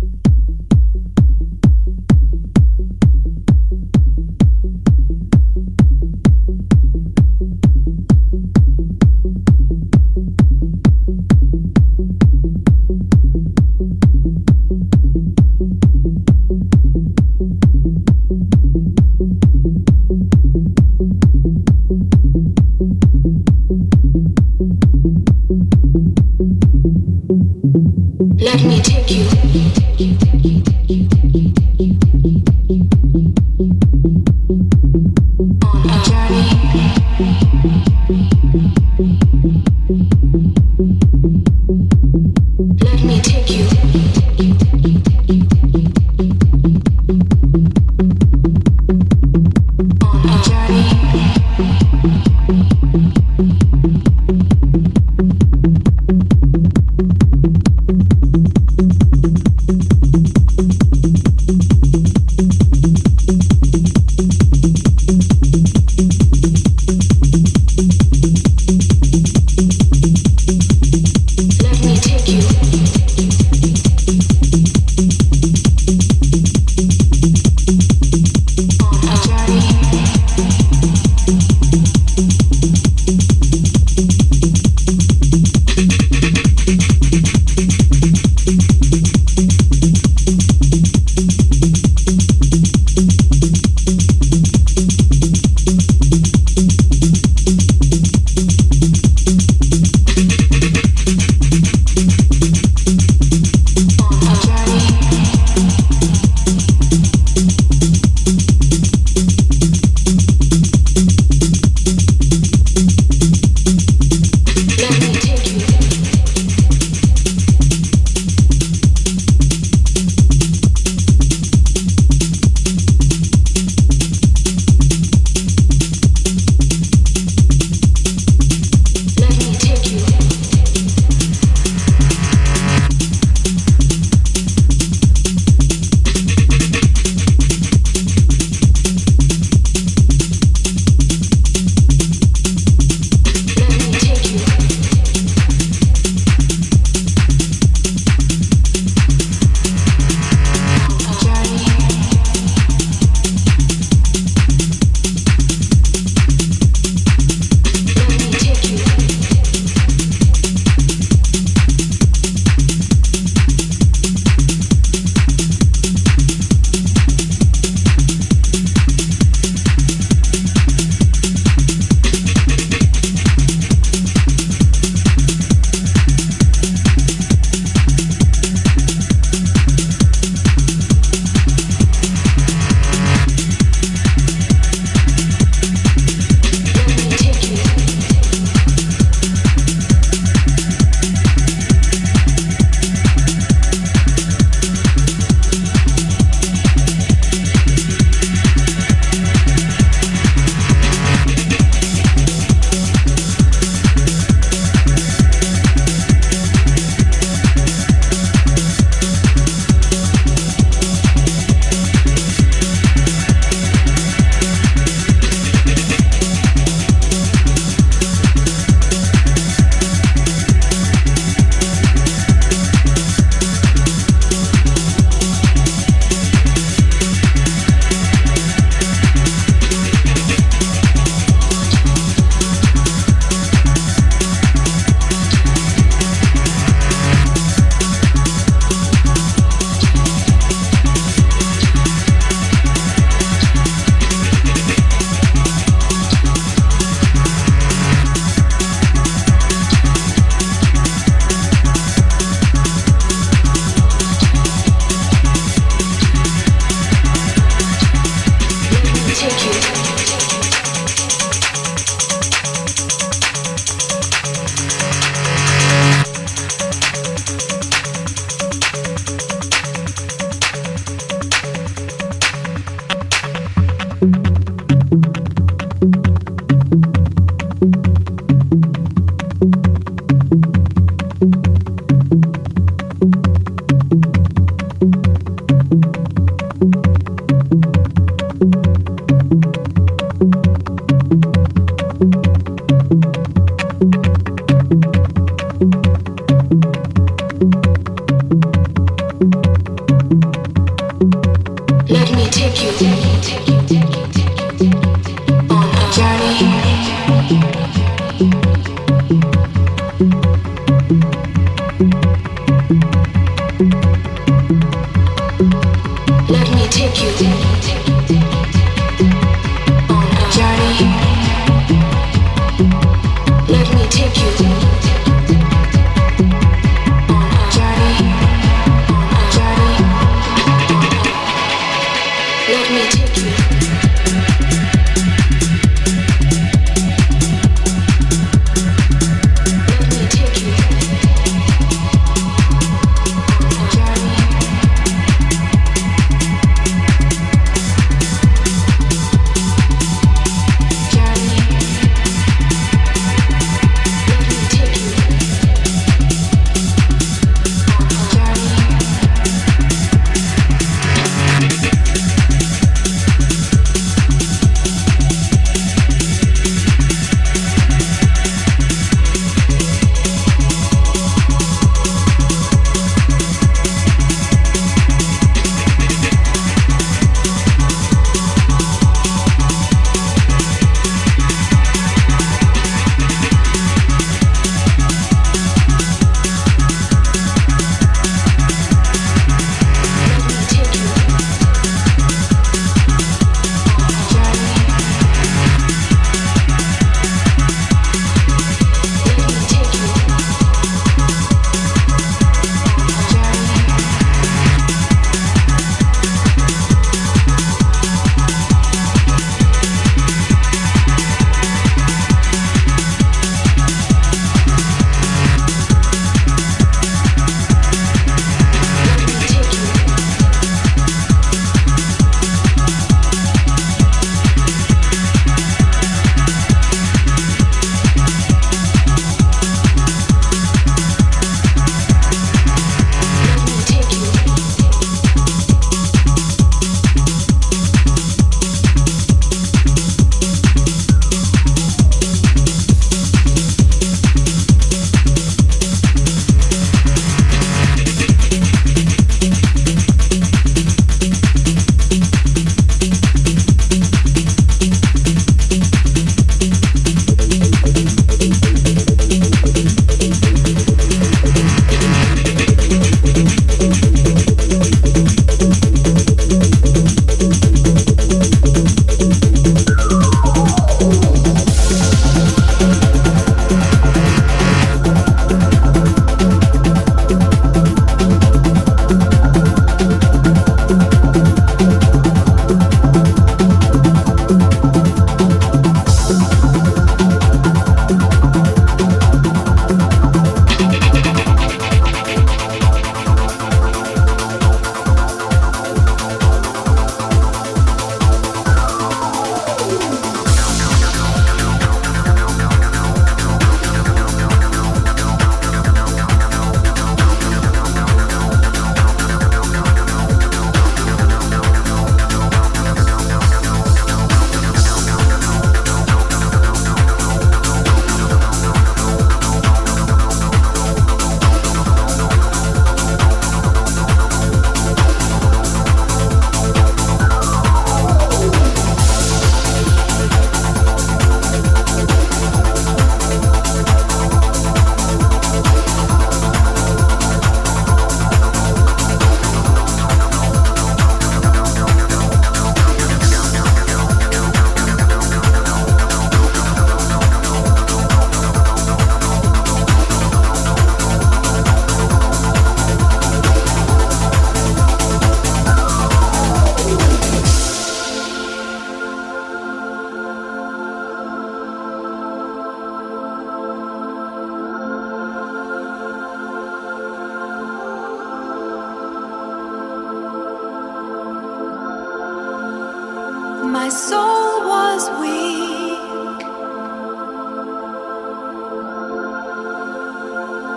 you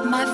I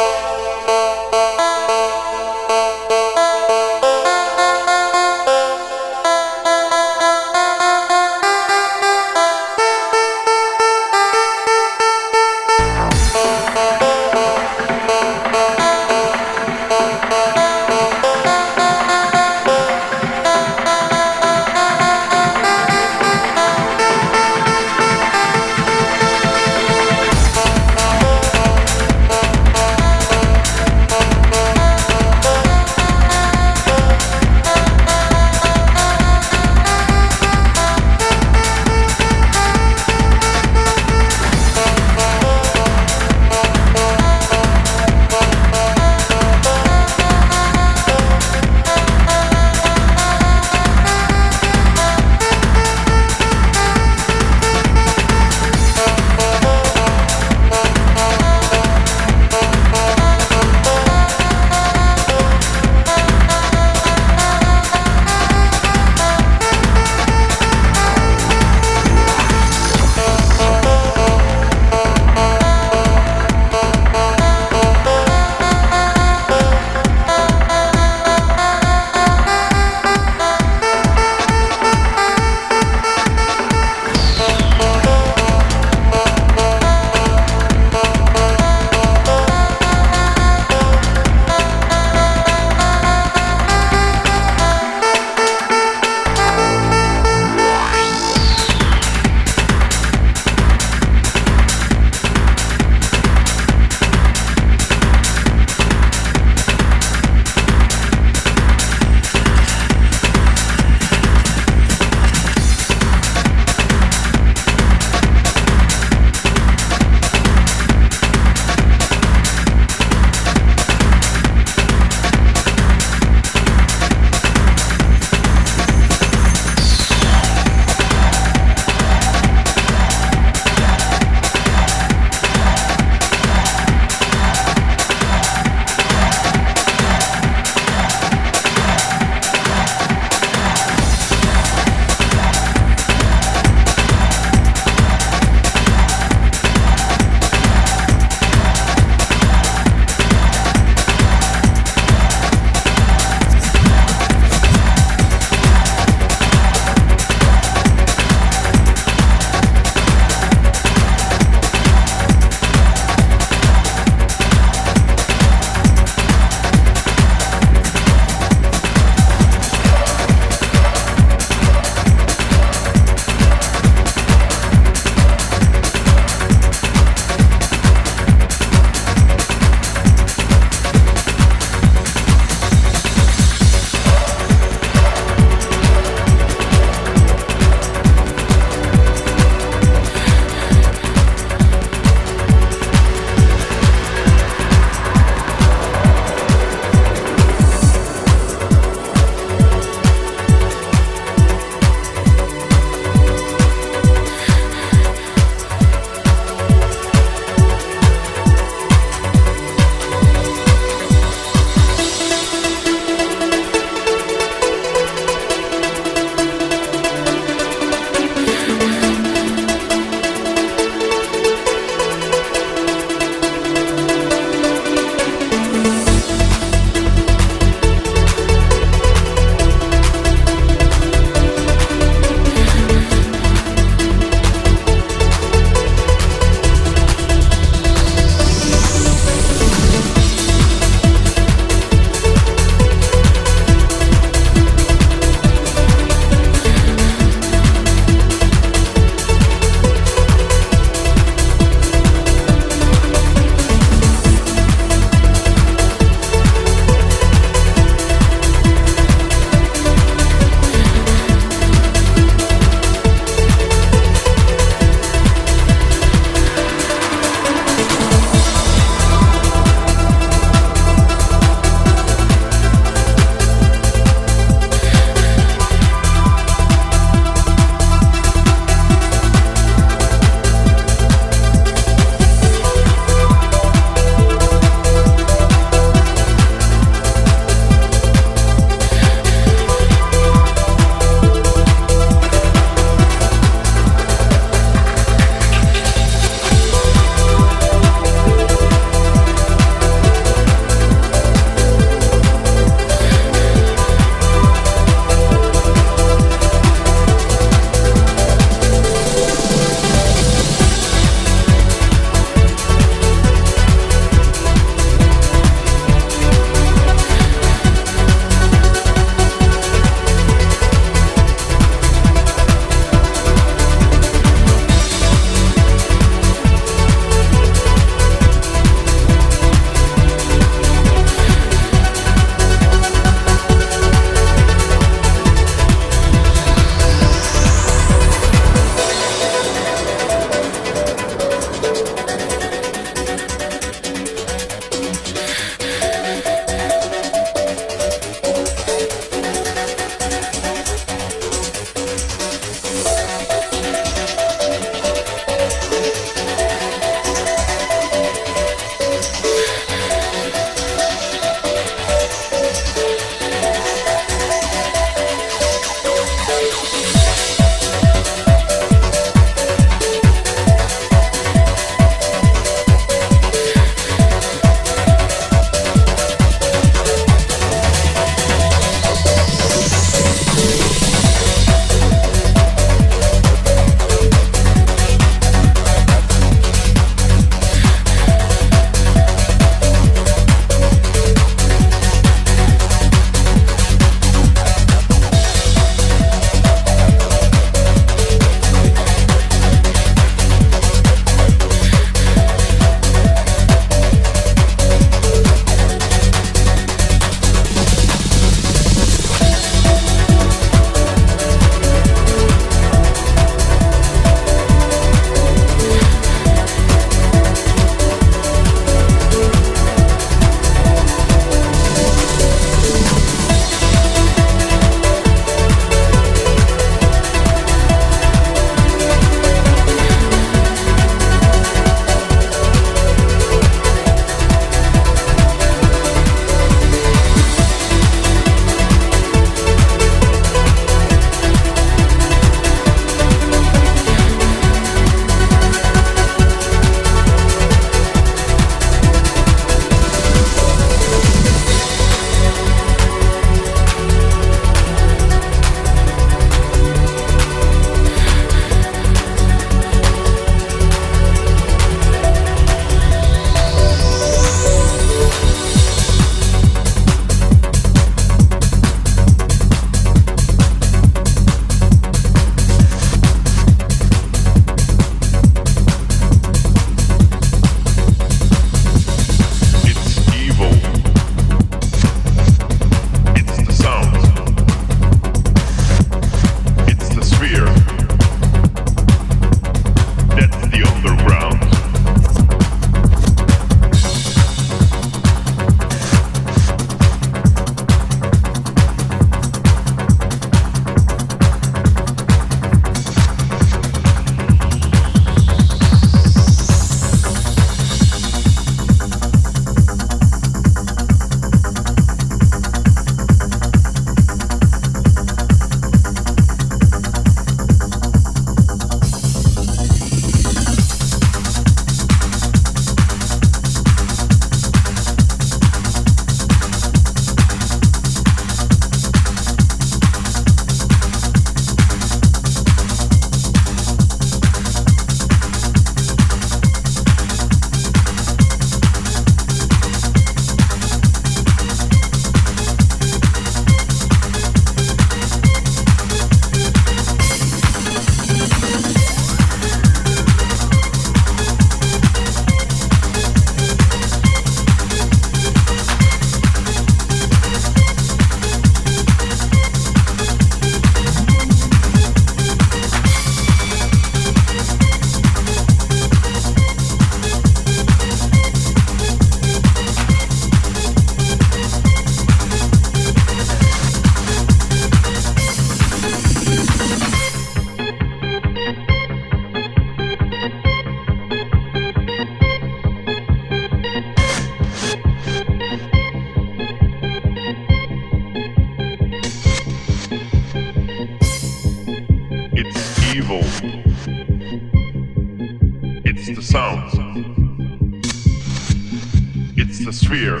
The sphere.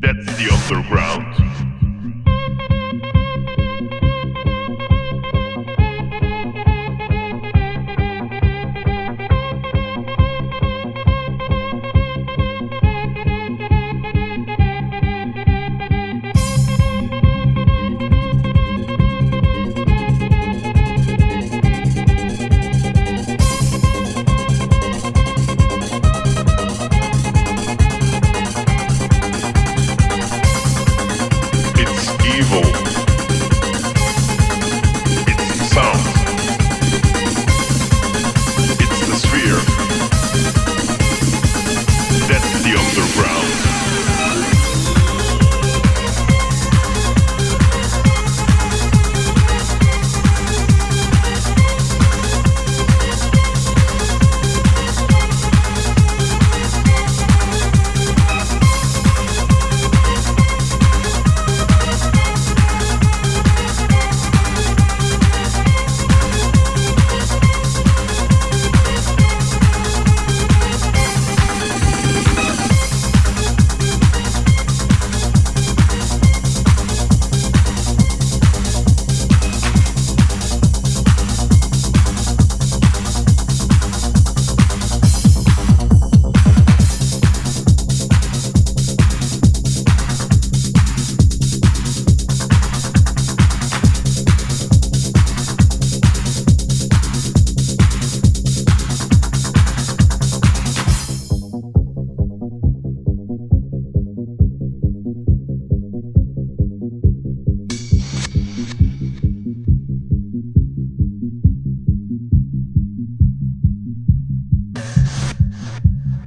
That's the underground.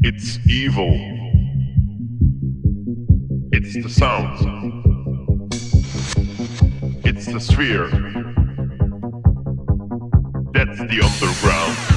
It's evil. It's the sound. It's the sphere. That's the underground.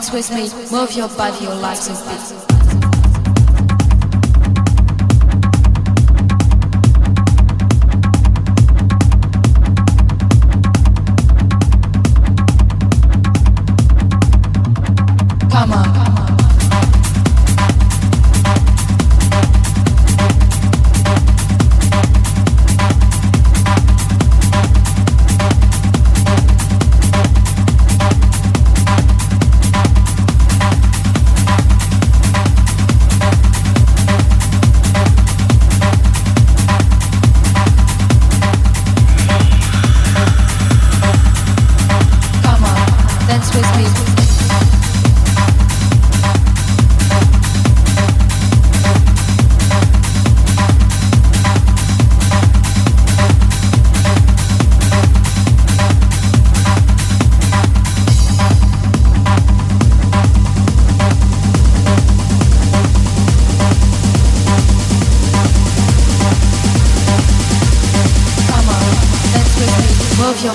Dance with me, move your body, your life's a beat.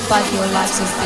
but your life is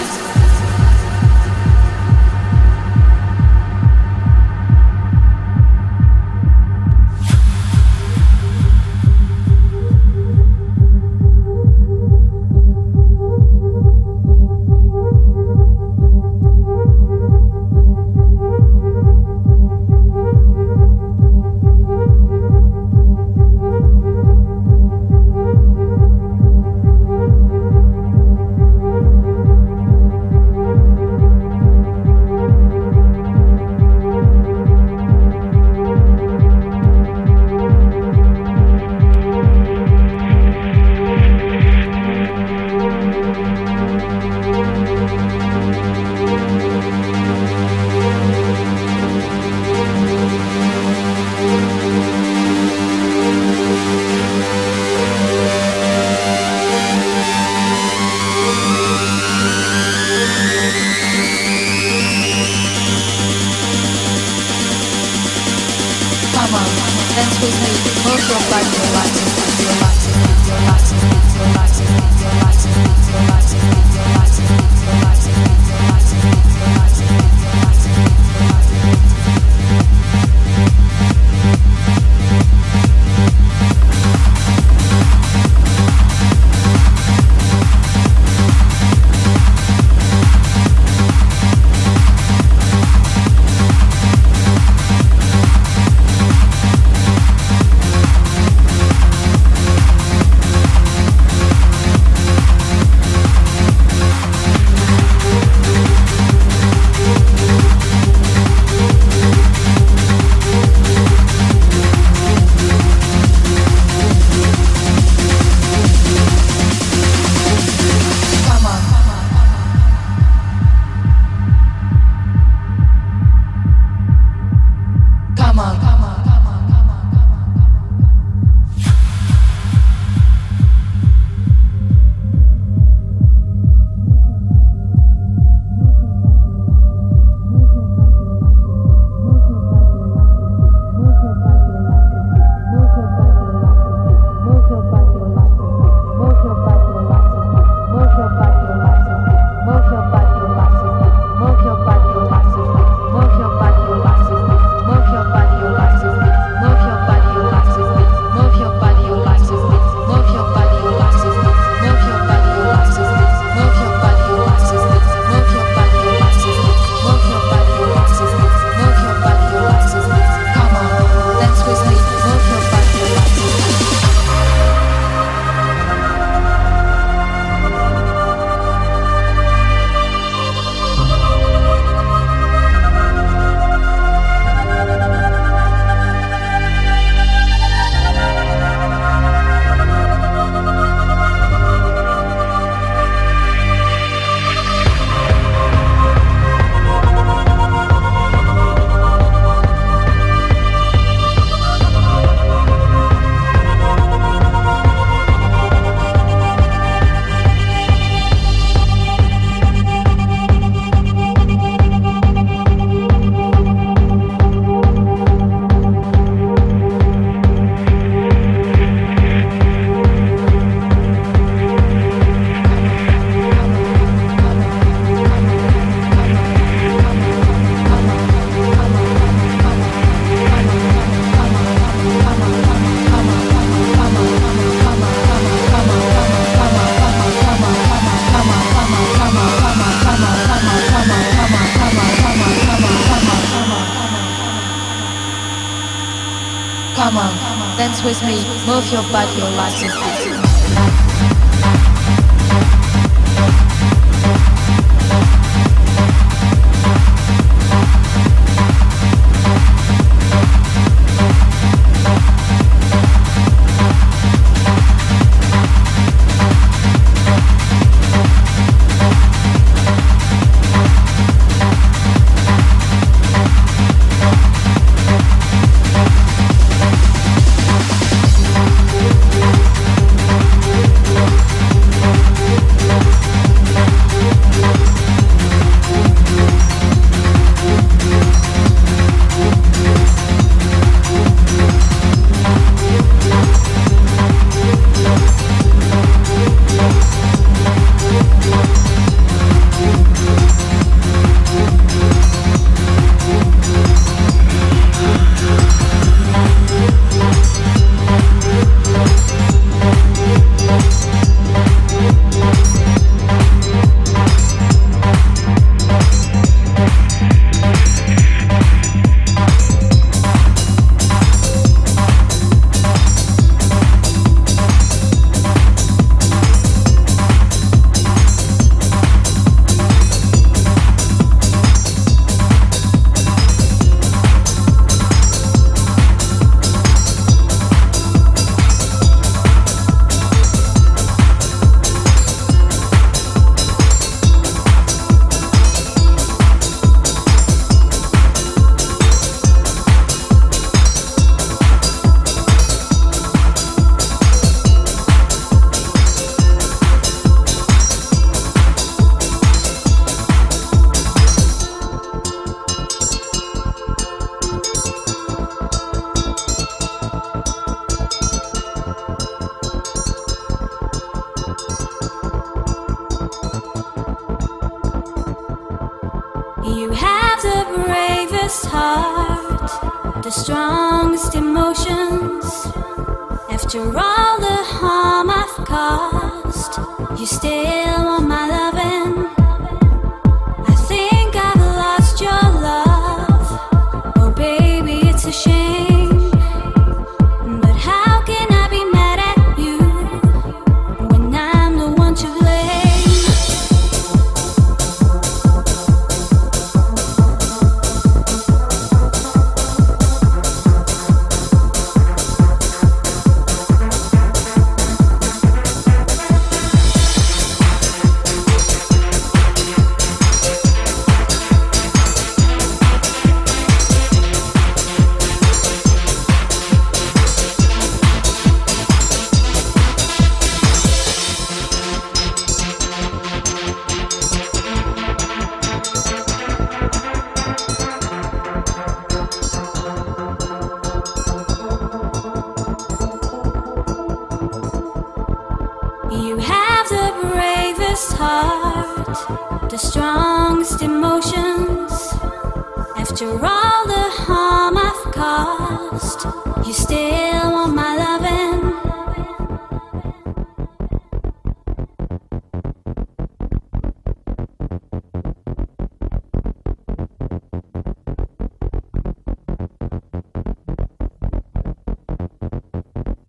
After all the harm I've caused, you still want my loving.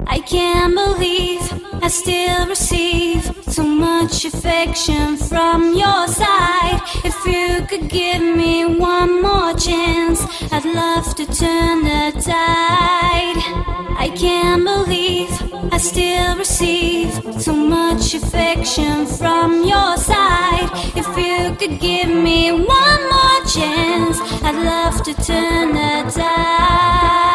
I can't believe I still receive affection from your side. If you could give me one more chance, I'd love to turn the tide. I can't believe I still receive so much affection from your side. If you could give me one more chance, I'd love to turn the tide.